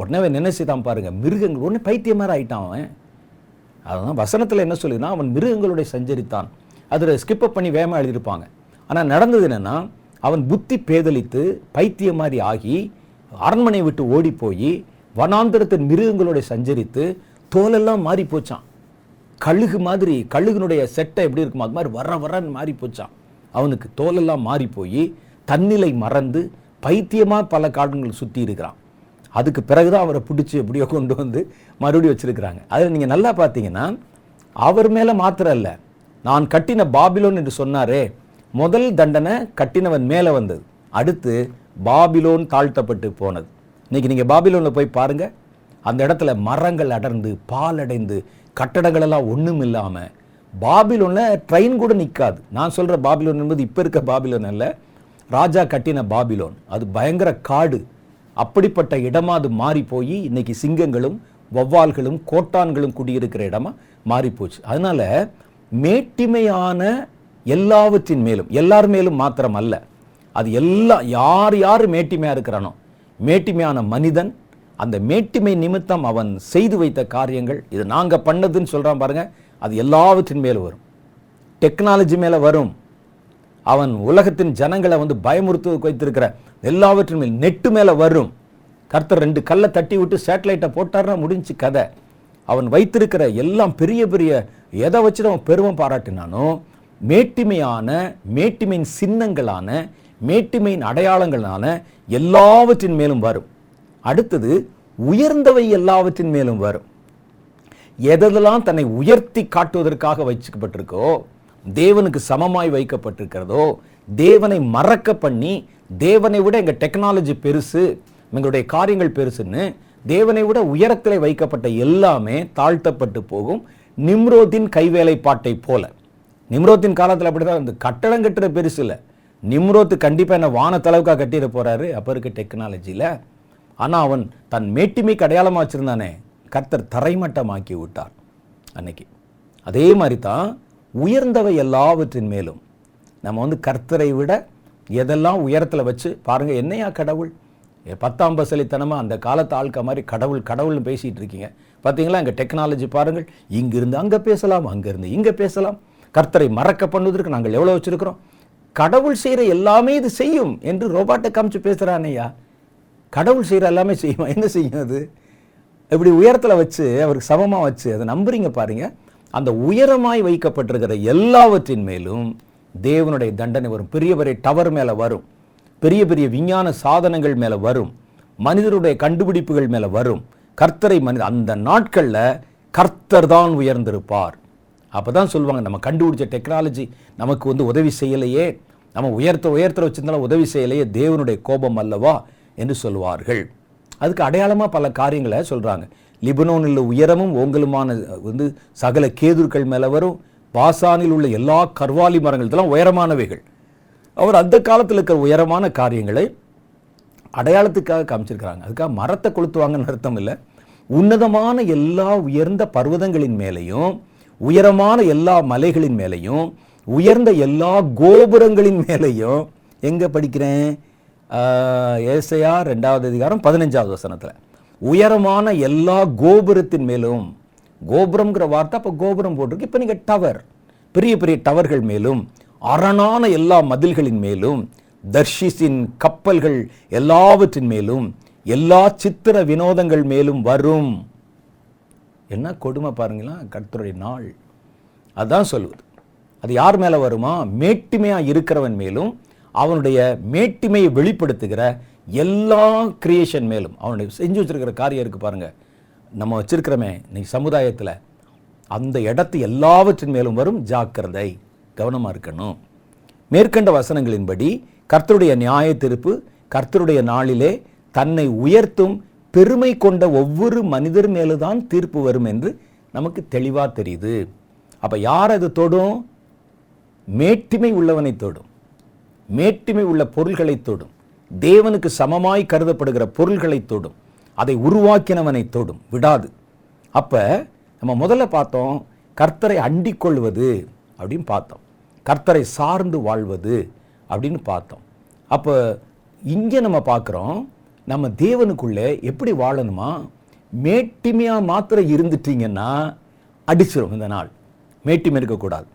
உடனே அவன் என்ன பாருங்க மிருகங்கள் உடனே பைத்தியம் மாதிரி ஆயிட்டான் அவன். அதுதான் வசனத்தில் என்ன சொல்லுதுன்னா அவன் மிருகங்களுடைய சஞ்சரித்தான். அதில் ஸ்கிப்பப் பண்ணி வேகமாக எழுதியிருப்பாங்க. ஆனால் நடந்தது என்னென்னா அவன் புத்தி பேதலித்து பைத்தியம் மாதிரி ஆகி அரண்மனை விட்டு ஓடி போய் வனாந்திரத்தின் மிருகங்களோட சஞ்சரித்து தோலெல்லாம் மாறி போச்சான் கழுகு மாதிரி கழுகுனுடைய செட்டை எப்படி இருக்குமோ அது மாதிரி வர வரன்னு மாறி போச்சான் அவனுக்கு தோலெல்லாம் மாறி போய் தன்னிலை மறந்து பைத்தியமாக பல காடுகள் சுற்றி இருக்கிறான். அதுக்கு பிறகு தான் அவரை பிடிச்சி எப்படியோ கொண்டு வந்து மறுபடியும் வச்சுருக்கிறாங்க. அதில் நீங்கள் நல்லா பார்த்தீங்கன்னா அவர் மேலே மாத்திரம் இல்லை. நான் கட்டின பாபிலோன் என்று சொன்னாரே. முதல் தண்டனை கட்டினவன் மேலே வந்தது. அடுத்து பாபிலோன் தாழ்த்தப்பட்டு போனது. இன்னைக்கு நீங்கள் பாபிலோனில் போய் பாருங்க. அந்த இடத்துல மரங்கள் அடர்ந்து பால் அடைந்து கட்டடங்களெல்லாம் ஒன்றும் இல்லாமல் பாபிலோனில் ட்ரெயின் கூட நிற்காது நான் சொல்கிற பாபிலோன் என்பது இப்போ இருக்க பாபிலோன் அல்ல. ராஜா கட்டின பாபிலோன். அது பயங்கர காடு. அப்படிப்பட்ட இடமா அது மாறி போய் இன்னைக்கு சிங்கங்களும் வௌவால்களும் கோட்டான்களும் குடியிருக்கிற இடமா மாறி போச்சு அதனால மேட்டிமையான எல்லாவற்றின் மேலும் எல்லார் மேலும் மாத்திரம் அல்ல அது எல்லாம் யார் யார் மேட்டிமையாக இருக்கிறானோ மேட்டிமையான மனிதன் அந்த மேட்டிமை நிமித்தம் அவன் செய்து வைத்த காரியங்கள் இது நாங்கள் பண்ணதுன்னு சொல்கிறான் பாருங்கள் அது எல்லாவற்றின் மேலும் வரும். டெக்னாலஜி மேலே வரும். அவன் உலகத்தின் ஜனங்களை வந்து பயமுறுத்து வைத்திருக்கிற எல்லாவற்றின் மேல் நெட்டு மேலே வரும். கர்த்தர் ரெண்டு கல்லை தட்டி விட்டு சேட்டலைட்டை போட்டார்னா முடிஞ்சு கதை. அவன் வைத்திருக்கிற எல்லாம் பெரிய பெரிய எதை வச்சு அவன் பெருமை பாராட்டினானோ மேட்டிமையான மேட்டிமையின் சின்னங்களான மேட்டிமையின் அடையாளங்களான எல்லாவற்றின் மேலும் வரும். அடுத்தது உயர்ந்தவை எல்லாவற்றின் மேலும் வரும். எதெல்லாம் தன்னை உயர்த்தி காட்டுவதற்காக வச்சுக்கப்பட்டிருக்கோ தேவனுக்கு சமமாய் வைக்கப்பட்டிருக்கிறதோ தேவனை மறக்க பண்ணி தேவனை விட எங்கள் டெக்னாலஜி பெருசு எங்களுடைய காரியங்கள் பெருசுன்னு தேவனை விட உயரத்தில் வைக்கப்பட்ட எல்லாமே தாழ்த்தப்பட்டு போகும். நிம்ரோதின் கைவேலைப்பாட்டை போல. நிம்ரோத்தின் காலத்தில் அப்படிதான் இந்த கட்டடம் கட்டுற பெருசு இல்லை. நிம்ரோத்து கண்டிப்பாக என்ன வானத்தளவுக்காக கட்டிட போகிறாரு அப்போ இருக்க டெக்னாலஜியில் ஆனால் அவன் தன் மேட்டிமைக்கு அடையாளமாக வச்சிருந்தானே. கர்த்தர் தரைமட்டமாக்கி விட்டார். அன்னைக்கு. அதே மாதிரி தான் உயர்ந்தவை எல்லாவற்றின் மேலும். நம்ம வந்து கர்த்தரை விட எதெல்லாம் உயரத்தில் வச்சு பாருங்கள் என்னையா கடவுள்? பத்தாம் பசலித்தனமாக அந்த காலத்து ஆட்க மாதிரி கடவுள் கடவுள்னு பேசிகிட்டு இருக்கீங்க. பார்த்தீங்களா இங்கே டெக்னாலஜி பாருங்கள். இங்கிருந்து அங்கே பேசலாம் அங்கேருந்து இங்கே பேசலாம். கர்த்தரை மறக்க பண்ணுவதற்கு நாங்கள் எவ்வளோ வச்சுருக்கிறோம்? கடவுள் செய்கிற எல்லாமே இது செய்யும் என்று ரோபாட்டை காமிச்சு பேசுகிறானையா கடவுள் செய்கிற எல்லாமே செய்யுமா? என்ன செய்யும் அது? இப்படி உயரத்தில் வச்சு அவருக்கு சமமாக வச்சு அதை நம்புறீங்க பாருங்கள் அந்த உயரமாய் வைக்கப்பட்டிருக்கிற எல்லாவற்றின் மேலும் தேவனுடைய தண்டனை வரும். பெரிய பெரிய டவர் மேலே வரும். பெரிய பெரிய விஞ்ஞான சாதனங்கள் மேலே வரும். மனிதருடைய கண்டுபிடிப்புகள் மேலே வரும். கர்த்தரை மனித அந்த நாட்களில் கர்த்தர் தான் உயர்ந்திருப்பார். அப்போ தான் சொல்லுவாங்க நம்ம கண்டுபிடிச்ச டெக்னாலஜி நமக்கு வந்து உதவி செய்யலையே. நம்ம உயர்த்த உயர்த்த வச்சிருந்தாலும் உதவி செய்யலையே. தேவனுடைய கோபம் அல்லவா? என்று சொல்வார்கள் அதுக்கு அடையாளமாக பல காரியங்களை சொல்கிறாங்க லிபனோனில் உயரமும் ஓங்கலுமான வந்து சகல கேதுர்கள் மேலே வரும். பாசானில் உள்ள எல்லா கர்வாலி மரங்கள் இதெல்லாம் உயரமானவைகள். அவர் அந்த காலத்தில் இருக்கிற உயரமான காரியங்களை அடையாளத்துக்காக காமிச்சிருக்கிறாங்க. அதுக்காக மரத்தை கொளுத்துவாங்கன்னு அர்த்தம் இல்லை. உன்னதமான எல்லா உயர்ந்த பர்வதங்களின் மேலேயும் உயரமான எல்லா மலைகளின் மேலேயும் உயர்ந்த எல்லா கோபுரங்களின் மேலேயும் எங்கே படிக்கிறேன்? ஏசையா ரெண்டாவது அதிகாரம் பதினஞ்சாவது வசனத்தில். உயரமான எல்லா கோபுரத்தின் மேலும் கோபுரம்ங்கிற வார்த்தை அப்போ கோபுரம் போட்டிருக்கு. இப்போ நீங்கள் டவர் பெரிய பெரிய டவர்கள் மேலும் அரணான எல்லா மதில்களின் மேலும் தர்ஷிஸின் கப்பல்கள் எல்லாவற்றின் மேலும் எல்லா சித்திர வினோதங்கள் மேலும் வரும். என்ன கொடுமை பாருங்களா கர்த்தருடைய நாள். அதான் சொல்லுவது. அது யார் மேலே வருமா? மேட்டுமையாக இருக்கிறவன் மேலும் அவனுடைய மேட்டிமையை வெளிப்படுத்துகிற எல்லா கிரியேஷன் மேலும் அவனுடைய செஞ்சு வச்சிருக்கிற காரியம் இருக்குது பாருங்கள் நம்ம வச்சிருக்கிறோமே இன்னைக்கு சமுதாயத்தில் அந்த இடத்து எல்லாவற்றின் மேலும் வரும் ஜாக்கிரதை கவனமாக இருக்கணும். மேற்கண்ட வசனங்களின்படி கர்த்தருடைய நியாய திருப்பு கர்த்தருடைய நாளிலே தன்னை உயர்த்தும் பெருமை கொண்ட ஒவ்வொரு மனிதர் மேலுதான் தீர்ப்பு வரும் என்று நமக்கு தெளிவாக தெரியுது. அப்போ யார் அது தொடும்? மேட்டிமை உள்ளவனை தொடும். மேட்டிமை உள்ள பொருள்களை தொடும். தேவனுக்கு சமமாய் கருதப்படுகிற பொருள்களை தொடும். அதை உருவாக்கினவனை தொடும். விடாது. அப்போ நம்ம முதல்ல பார்த்தோம் கர்த்தரை அண்டிக் கொள்வது அப்படின்னு பார்த்தோம். கர்த்தரை சார்ந்து வாழ்வது அப்படின்னு பார்த்தோம். அப்போ இங்கே நம்ம பார்க்குறோம் நம்ம தேவனுக்குள்ளே எப்படி வாழணுமா? மேட்டிமையாக மாத்திரம் இருந்துட்டீங்கன்னா அடிச்சிடும் இந்த நாள். மேட்டிமை இருக்கக்கூடாது.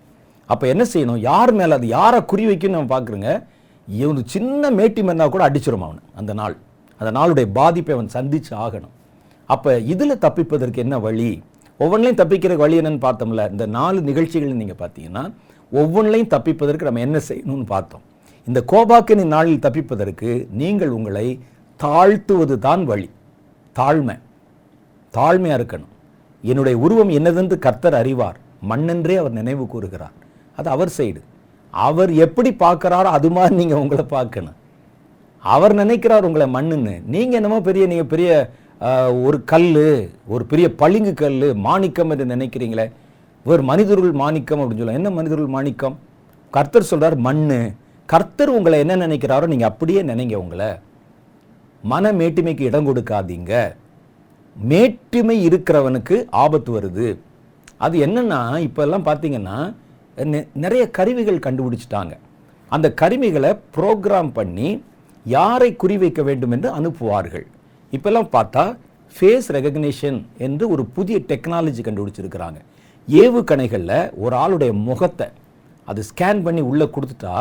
அப்போ என்ன செய்யணும்? யார் மேலே அது யாரை குறி வைக்கணும்னு நம்ம பார்க்குறோங்க? இவனு சின்ன மேட்டி இருந்தால் கூட அடிச்சிடும் அவன் அந்த நாள். அந்த நாளுடைய பாதிப்பை அவன் சந்திச்சு ஆகணும். அப்போ இதில் தப்பிப்பதற்கு என்ன வழி? ஒவ்வொன்றையும் தப்பிக்கிற வழி என்னன்னு பார்த்தோம்ல இந்த நாலு நிகழ்ச்சிகள் நீங்கள் பார்த்தீங்கன்னா ஒவ்வொன்றையும் தப்பிப்பதற்கு நம்ம என்ன செய்யணும்னு பார்த்தோம். இந்த கோபாக்கினி நாளில் தப்பிப்பதற்கு நீங்கள் உங்களை தாழ்த்துவது தான் வழி. தாழ்மை. தாழ்மையாக இருக்கணும். என்னுடைய உருவம் என்னதென்று கர்த்தர் அறிவார். மண்ணென்றே அவர் நினைவு கூறுகிறார். அது அவர் சைடு. அவர் எப்படி பார்க்குறாரோ அது மாதிரி நீங்கள் உங்களை பார்க்கணும். அவர் நினைக்கிறார் உங்களை மண்ணுன்னு. நீங்கள் என்னமோ பெரிய நீங்கள் பெரிய ஒரு கல் ஒரு பெரிய பளிங்கு கல் மாணிக்கம் என்று நினைக்கிறீங்களே. ஒரு மனிதர்கள் மாணிக்கம் அப்படின்னு சொல்லுவாங்க. என்ன மனிதர்கள் மாணிக்கம்? கர்த்தர் சொல்கிறார் மண்ணு. கர்த்தர் உங்களை என்ன நினைக்கிறாரோ நீங்கள் அப்படியே நினைங்க உங்களை. மன மேட்டுமைக்கு இடம் கொடுக்காதீங்க. மேட்டுமை இருக்கிறவனுக்கு ஆபத்து வருது. அது என்னன்னா இப்போ எல்லாம் பார்த்தீங்கன்னா நிறைய கருவிகள் கண்டுபிடிச்சிட்டாங்க. அந்த கருவிகளை ப்ரோக்ராம் பண்ணி யாரை குறிவைக்க வேண்டும் என்று அனுப்புவார்கள். இப்பெல்லாம் பார்த்தா ஃபேஸ் ரெகக்னிஷன் என்று ஒரு புதிய டெக்னாலஜி கண்டுபிடிச்சிருக்கிறாங்க. ஏவுகணைகளில் ஒரு ஆளுடைய முகத்தை அது ஸ்கேன் பண்ணி உள்ளே கொடுத்துட்டா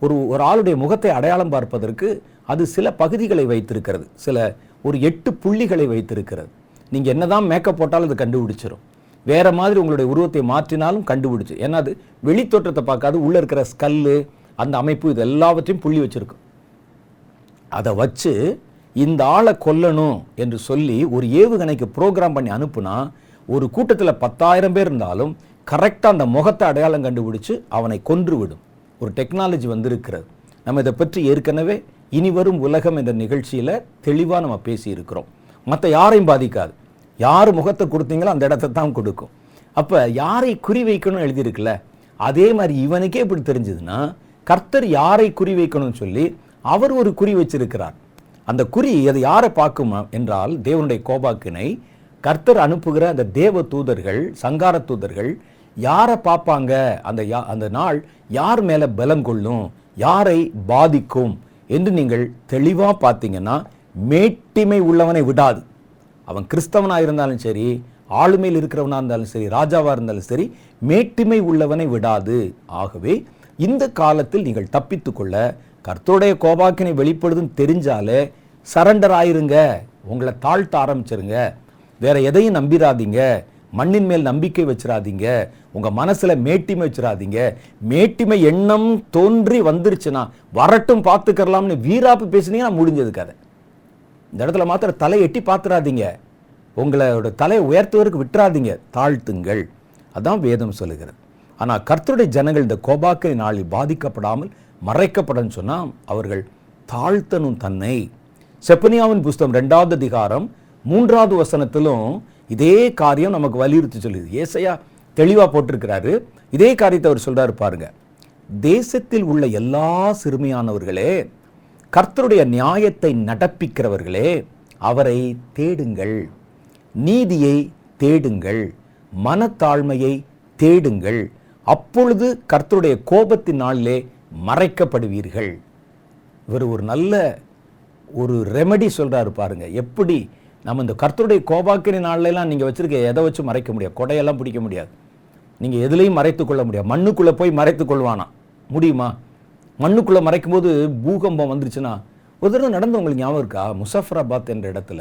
ஒரு ஒரு ஆளுடைய முகத்தை அடையாளம் பார்ப்பதற்கு அது சில பகுதிகளை வைத்திருக்கிறது. சில ஒரு எட்டு புள்ளிகளை வைத்திருக்கிறது. நீங்கள் என்னதான் மேக்கப் போட்டாலும் அது கண்டுபிடிச்சிடும் வேறு மாதிரி உங்களுடைய உருவத்தை மாற்றினாலும் கண்டுபிடிச்சு. ஏன்னா அது வெளித்தோற்றத்தை பார்க்காது உள்ளே இருக்கிற ஸ்கல்லு அந்த அமைப்பு இது எல்லாவற்றையும் புள்ளி வச்சுருக்கும் அதை வச்சு இந்த ஆளை கொல்லணும் என்று சொல்லி ஒரு ஏவுகணைக்கு ப்ரோக்ராம் பண்ணி அனுப்புனா ஒரு கூட்டத்தில் பத்தாயிரம் பேர் இருந்தாலும் கரெக்டாக அந்த முகத்தை அடையாளம் கண்டுபிடிச்சு அவனை கொன்று விடும் ஒரு டெக்னாலஜி வந்திருக்கிறது. நம்ம இதை பற்றி ஏற்கனவே இனி வரும் உலகம் என்ற நிகழ்ச்சியில் தெளிவாக நம்ம பேசியிருக்கிறோம். மற்ற யாரையும் பாதிக்காது. யார் முகத்தை கொடுத்தீங்களோ அந்த இடத்த தான் கொடுக்கும். அப்போ யாரை குறி வைக்கணும்னு எழுதியிருக்குல்ல அதே மாதிரி இவனுக்கே இப்படி தெரிஞ்சதுன்னா கர்த்தர் யாரை குறி வைக்கணும்னு சொல்லி அவர் ஒரு குறி வச்சிருக்கிறார். அந்த குறி அது யாரை பார்க்கும் என்றால் தேவனுடைய கோபாக்கினை கர்த்தர் அனுப்புகிற அந்த தேவ தூதர்கள் சங்கார தூதர்கள் யாரை பார்ப்பாங்க? அந்த யா- அந்த நாள் யார் மேலே பலம் கொள்ளும்? யாரை பாதிக்கும்? என்று நீங்கள் தெளிவாக பார்த்தீங்கன்னா மேட்டிமை உள்ளவனை விடாது. அவன் கிறிஸ்தவனாக இருந்தாலும் சரி ஆளுமையில் இருக்கிறவனாக இருந்தாலும் சரி ராஜாவாக இருந்தாலும் சரி மேட்டிமை உள்ளவனை விடாது. ஆகவே இந்த காலத்தில் நீங்கள் தப்பித்துக்கொள்ள கர்த்தருடைய கோபாக்கினை வெளிப்படுதுன்னு தெரிஞ்சாலே சரண்டர் ஆயிருங்க. உங்களை தாழ்த்த ஆரம்பிச்சிருங்க. வேற எதையும் நம்பிடாதீங்க மண்ணின் மேல் நம்பிக்கை வச்சிடாதீங்க உங்கள் மனசில் மேட்டிமை வச்சிடாதீங்க மேட்டிமை எண்ணம் தோன்றி வந்துருச்சுன்னா வரட்டும் பார்த்துக்கரலாம்னு வீராப்பு பேசுனீங்கன்னா முடிஞ்சது கதை. இந்த இடத்துல மாத்திரம் தலை எட்டி பார்த்துறாதீங்க. உங்களோட தலையை உயர்த்துவதற்கு விட்டுறாதீங்க. தாழ்த்துங்கள். அதான் வேதம் சொல்லுகிறது. ஆனால் கர்த்தருடைய ஜனங்கள் இந்த கோபாக்கை நாளில் பாதிக்கப்படாமல் மறைக்கப்படன்னு சொன்னால் அவர்கள் தாழ்த்தனும் தன்னை. செப்பனியாவின் புஸ்தகம் ரெண்டாவது அதிகாரம் மூன்றாவது வசனத்திலும் இதே காரியம் நமக்கு வலியுறுத்தி சொல்லுது. ஏசையா தெளிவாக போட்டிருக்கிறாரு. இதே காரியத்தை அவர் சொல்கிறார் பாருங்க. தேசத்தில் உள்ள எல்லா சிறுமியானவர்களே கர்த்தருடைய நியாயத்தை நடப்பிக்கிறவர்களே அவரை தேடுங்கள். நீதியை தேடுங்கள். மனத்தாழ்மையை தேடுங்கள். அப்பொழுது கர்த்தருடைய கோபத்தின் நாளிலே மறைக்கப்படுவீர்கள். இவர் ஒரு நல்ல ஒரு ரெமெடி சொல்கிறாரு பாருங்க. எப்படி? நம்ம இந்த கர்த்தருடைய கோபாக்கின நாள்லாம் நீங்கள் வச்சிருக்க எதை வச்சு மறைக்க முடியாது. கொடையெல்லாம் பிடிக்க முடியாது. நீங்கள் எதுலேயும் மறைத்து கொள்ள முடியாது. மண்ணுக்குள்ளே போய் மறைத்து கொள்வானா? முடியுமா? மண்ணுக்குள்ளே மறைக்கும் போது பூகம்பம் வந்துருச்சுன்னா ஒரு தடவை நடந்தவங்களுக்கு ஞாபகம் இருக்கா? முசாஃபராபாத் என்ற இடத்துல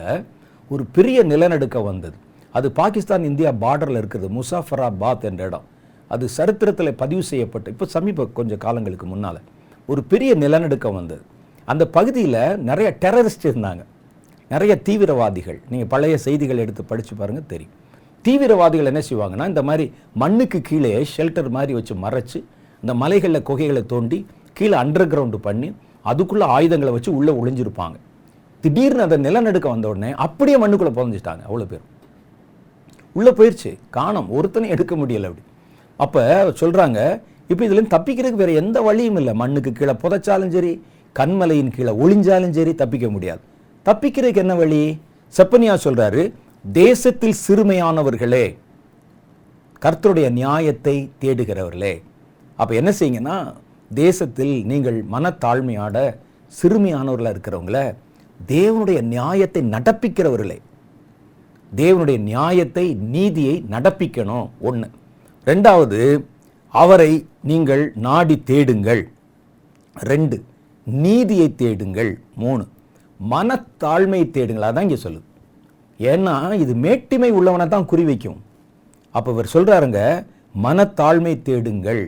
ஒரு பெரிய நிலநடுக்கம் வந்தது. அது பாகிஸ்தான் இந்தியா பார்டரில் இருக்கிறது முசாஃபராபாத் என்ற இடம். அது சரித்திரத்தில் பதிவு செய்யப்பட்டு இப்போ சமீப கொஞ்சம் காலங்களுக்கு முன்னால் ஒரு பெரிய நிலநடுக்கம் வந்தது. அந்த பகுதியில் நிறைய டெரரிஸ்ட் இருந்தாங்க. நிறைய தீவிரவாதிகள். நீங்கள் பழைய செய்திகள் எடுத்து படித்து பாருங்கள் தெரியும். தீவிரவாதிகள் என்ன செய்வாங்கன்னா இந்த மாதிரி மண்ணுக்கு கீழே ஷெல்டர் மாதிரி வச்சு மறைச்சு இந்த மலைகளில் குகைகளை தோண்டி கீழே அண்டர் கிரவுண்டு பண்ணி அதுக்குள்ளே ஆயுதங்களை வச்சு உள்ளே ஒளிஞ்சிருப்பாங்க. திடீர்னு அந்த நிலநடுக்க வந்த உடனே அப்படியே மண்ணுக்குள்ளே புதஞ்சிட்டாங்க அவ்வளோ பேர். உள்ளே போயிடுச்சு காணோம். ஒருத்தனையும் எடுக்க முடியல அப்படி. அப்போ சொல்கிறாங்க இப்போ இதுலேருந்து தப்பிக்கிறதுக்கு வேறு எந்த வழியும் இல்லை. மண்ணுக்கு கீழே புதைச்சாலும் சரி கண்மலையின் கீழே ஒளிஞ்சாலும் சரி தப்பிக்க முடியாது. தப்பிக்கிறதுக்கு என்ன வழி? செப்பனியா சொல்றாரு தேசத்தில் சிறுமையானவர்களே கர்த்தருடைய நியாயத்தை தேடுகிறவர்களே. அப்போ என்ன செய்யுங்கன்னா தேசத்தில் நீங்கள் மனத்தாழ்மையாட சிறுமியானவர்களாக இருக்கிறவங்கள தேவனுடைய நியாயத்தை நடப்பிக்கிறவர்களே. தேவனுடைய நியாயத்தை நீதியை நடப்பிக்கணும். ஒன்று ரெண்டாவது அவரை நீங்கள் நாடி தேடுங்கள். ரெண்டு நீதியை தேடுங்கள். மூணு மனத்தாழ்மையை தேடுங்கள். அதான் இங்கே சொல்லுது. ஏன்னா இது மேட்டிமை உள்ளவனை தான் குறிவைக்கும் அப்போ இவர் சொல்கிறாருங்க மனத்தாழ்மை தேடுங்கள்.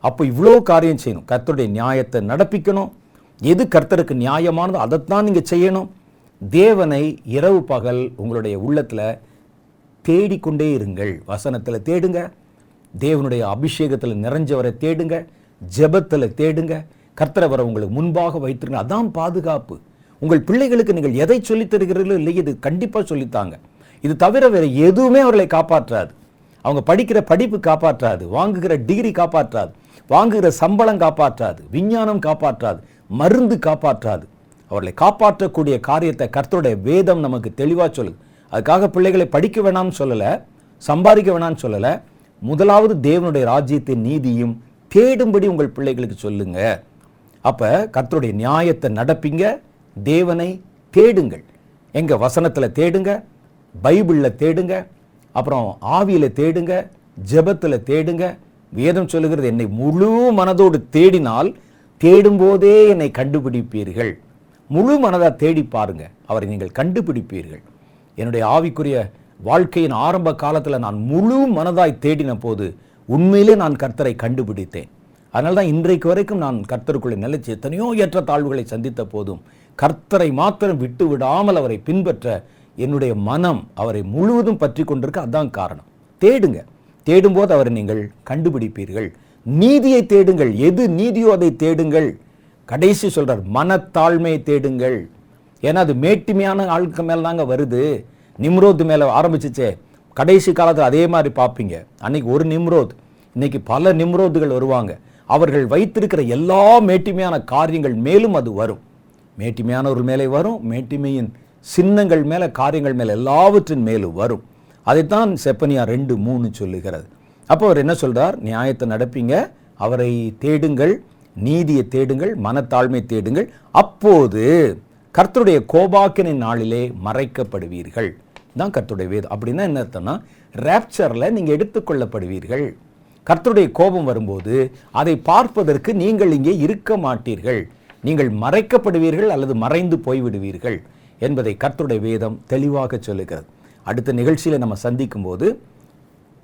அப்போ இவ்வளோ காரியம் செய்யணும். கர்த்தருடைய நியாயத்தை நடப்பிக்கணும். எது கர்த்தருக்கு நியாயமானதோ அதைத்தான் நீங்கள் செய்யணும். தேவனை இரவு பகல் உங்களுடைய உள்ளத்தில் தேடிக்கொண்டே இருங்கள். வசனத்தில் தேடுங்க. தேவனுடைய அபிஷேகத்தில் நிறைஞ்சவரை தேடுங்க. ஜெபத்தில் தேடுங்க. கர்த்தரை வர உங்களுக்கு முன்பாக வைத்திருங்க. அதான் பாதுகாப்பு. உங்கள் பிள்ளைகளுக்கு நீங்கள் எதை சொல்லித் தருகிறீர்களோ இல்லை இது கண்டிப்பாக சொல்லித்தாங்க. இது தவிர வேறு எதுவுமே அவர்களை காப்பாற்றாது. அவங்க படிக்கிற படிப்பு காப்பாற்றாது. வாங்குகிற டிகிரி காப்பாற்றாது. வாங்குகிற சம்பளம் காப்பாற்றாது விஞ்ஞானம் காப்பாற்றாது மருந்து காப்பாற்றாது. அவர்களை காப்பாற்றக்கூடிய காரியத்தை கர்த்தருடைய வேதம் நமக்கு தெளிவாக சொல்லுது. அதுக்காக பிள்ளைகளை படிக்க வேணாம்னு சொல்லலை சம்பாதிக்க வேணாம்னு சொல்லலை. முதலாவது தேவனுடைய ராஜ்யத்தின் நீதியும் தேடும்படி உங்கள் பிள்ளைகளுக்கு சொல்லுங்க. அப்போ கர்த்தருடைய நியாயத்தை நடப்பிங்க தேவனை தேடுங்கள். எங்கள் வசனத்தில் தேடுங்க பைபிளில் தேடுங்க அப்புறம் ஆவியில் தேடுங்க ஜெபத்தில் தேடுங்க வேதம் சொல்லுகிறது என்னை முழு மனதோடு தேடினால் தேடும்போதே என்னை கண்டுபிடிப்பீர்கள். முழு மனதாக தேடி பாருங்க அவரை நீங்கள் கண்டுபிடிப்பீர்கள். என்னுடைய ஆவிக்குரிய வாழ்க்கையின் ஆரம்ப காலத்தில் நான் முழு மனதாய் தேடின போது உண்மையிலே நான் கர்த்தரை கண்டுபிடித்தேன். அதனால தான் இன்றைக்கு வரைக்கும் நான் கர்த்தருக்குள்ளே நிலைச்சி எத்தனையோ ஏற்ற தாழ்வுகளை சந்தித்த போதும் கர்த்தரை மாத்திரம் விட்டு விடாமல் அவரை பின்பற்ற என்னுடைய மனம் அவரை முழுவதும் பற்றி கொண்டிருக்க அதான் காரணம். தேடுங்க. தேடும்போது அவரை நீங்கள் கண்டுபிடிப்பீர்கள். நீதியை தேடுங்கள். எது நீதியோ அதை தேடுங்கள். கடைசி சொல்கிறார் மனத்தாழ்மையை தேடுங்கள். ஏன்னா அது மேட்டுமையான ஆளுக்கு மேலே தாங்க வருது. நிம்ரோத் மேலே ஆரம்பிச்சிச்சே. கடைசி காலத்தில் அதே மாதிரி பார்ப்பீங்க. அன்னைக்கு ஒரு நிம்ரோத். இன்னைக்கு பல நிம்ரோதுகள் வருவாங்க. அவர்கள் வைத்திருக்கிற எல்லா மேட்டிமையான காரியங்கள் மேலும் அது வரும். மேட்டிமையானவர்கள் மேலே வரும். மேட்டிமையின் சின்னங்கள் மேலே காரியங்கள் மேலே எல்லாவற்றின் மேலும் வரும். அதைத்தான் செப்பனியா ரெண்டு மூணு சொல்லுகிறது. அப்போ அவர் என்ன சொல்கிறார் நியாயத்தை நடப்பீங்க அவரை தேடுங்கள் நீதியை தேடுங்கள் மனத்தாழ்மை தேடுங்கள். அப்போது கர்த்தருடைய கோபாக்கினை நாளிலே மறைக்கப்படுவீர்கள். தான் கர்த்தருடைய வேதம். அப்படின்னா என்ன அர்த்தம்னா ரேப்சரில் நீங்கள் எடுத்துக்கொள்ளப்படுவீர்கள். கர்த்தருடைய கோபம் வரும்போது அதை பார்ப்பதற்கு நீங்கள் இங்கே இருக்க மாட்டீர்கள். நீங்கள் மறைக்கப்படுவீர்கள் அல்லது மறைந்து போய்விடுவீர்கள் என்பதை கர்த்தருடைய வேதம் தெளிவாக சொல்லுகிறது. அடுத்த நிகழ்ச்சியில் நம்ம சந்திக்கும் போது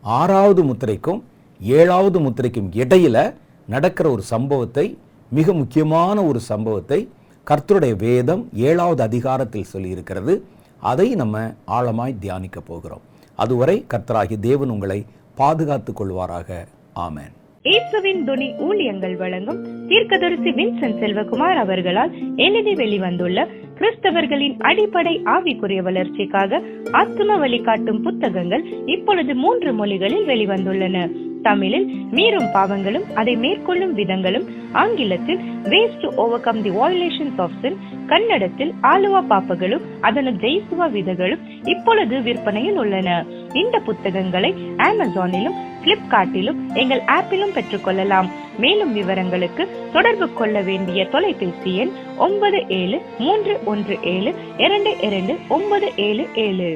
ஆறாவது முத்திரைக்கும் ஏழாவது முத்திரைக்கும் இடையில் நடக்கிற ஒரு சம்பவத்தை மிக முக்கியமான ஒரு சம்பவத்தை கர்த்தருடைய வேதம் ஏழாவது அதிகாரத்தில் சொல்லியிருக்கிறது. அதை நம்ம ஆழமாய் தியானிக்க போகிறோம். அதுவரை கர்த்தராகி தேவன் உங்களை பாதுகாத்துக் கொள்வாராக. ஆமேன். ஏசுவின் துணி ஊழியங்கள் வழங்கும் தீர்க்கதரிசி வின்சென்ட் செல்வகுமார் அவர்களால் எழுதி வெளிவந்துள்ள கிறிஸ்தவர்களின் அடிப்படை ஆவிக்குரிய வளர்ச்சிக்காக ஆத்ம வழிகாட்டும் புத்தகங்கள் இப்பொழுது மூன்று மொழிகளில் வெளிவந்துள்ளன. தமிழில் மீறும் பாவங்களும் அதை மேற்கொள்ளும் விதங்களும் ஆங்கிலத்தில் ways to overcome the violations of sin கன்னடத்தில் ஆலுவா பாப்பகளும் அதனு ஜெய்சுவா விதங்களும் இப்பொழுது விற்பனையில் உள்ளன. இந்த புத்தகங்களை அமேசானிலும் பிளிப்கார்ட்டிலும் எங்கள் ஆப்பிலும் பெற்றுக்கொள்ளலாம். மேலும் விவரங்களுக்கு தொடர்பு கொள்ள வேண்டிய தொலைபேசி எண் ஒன்பது ஏழு மூன்று ஒன்று ஏழு இரண்டு இரண்டு ஒன்பது ஏழு ஏழு.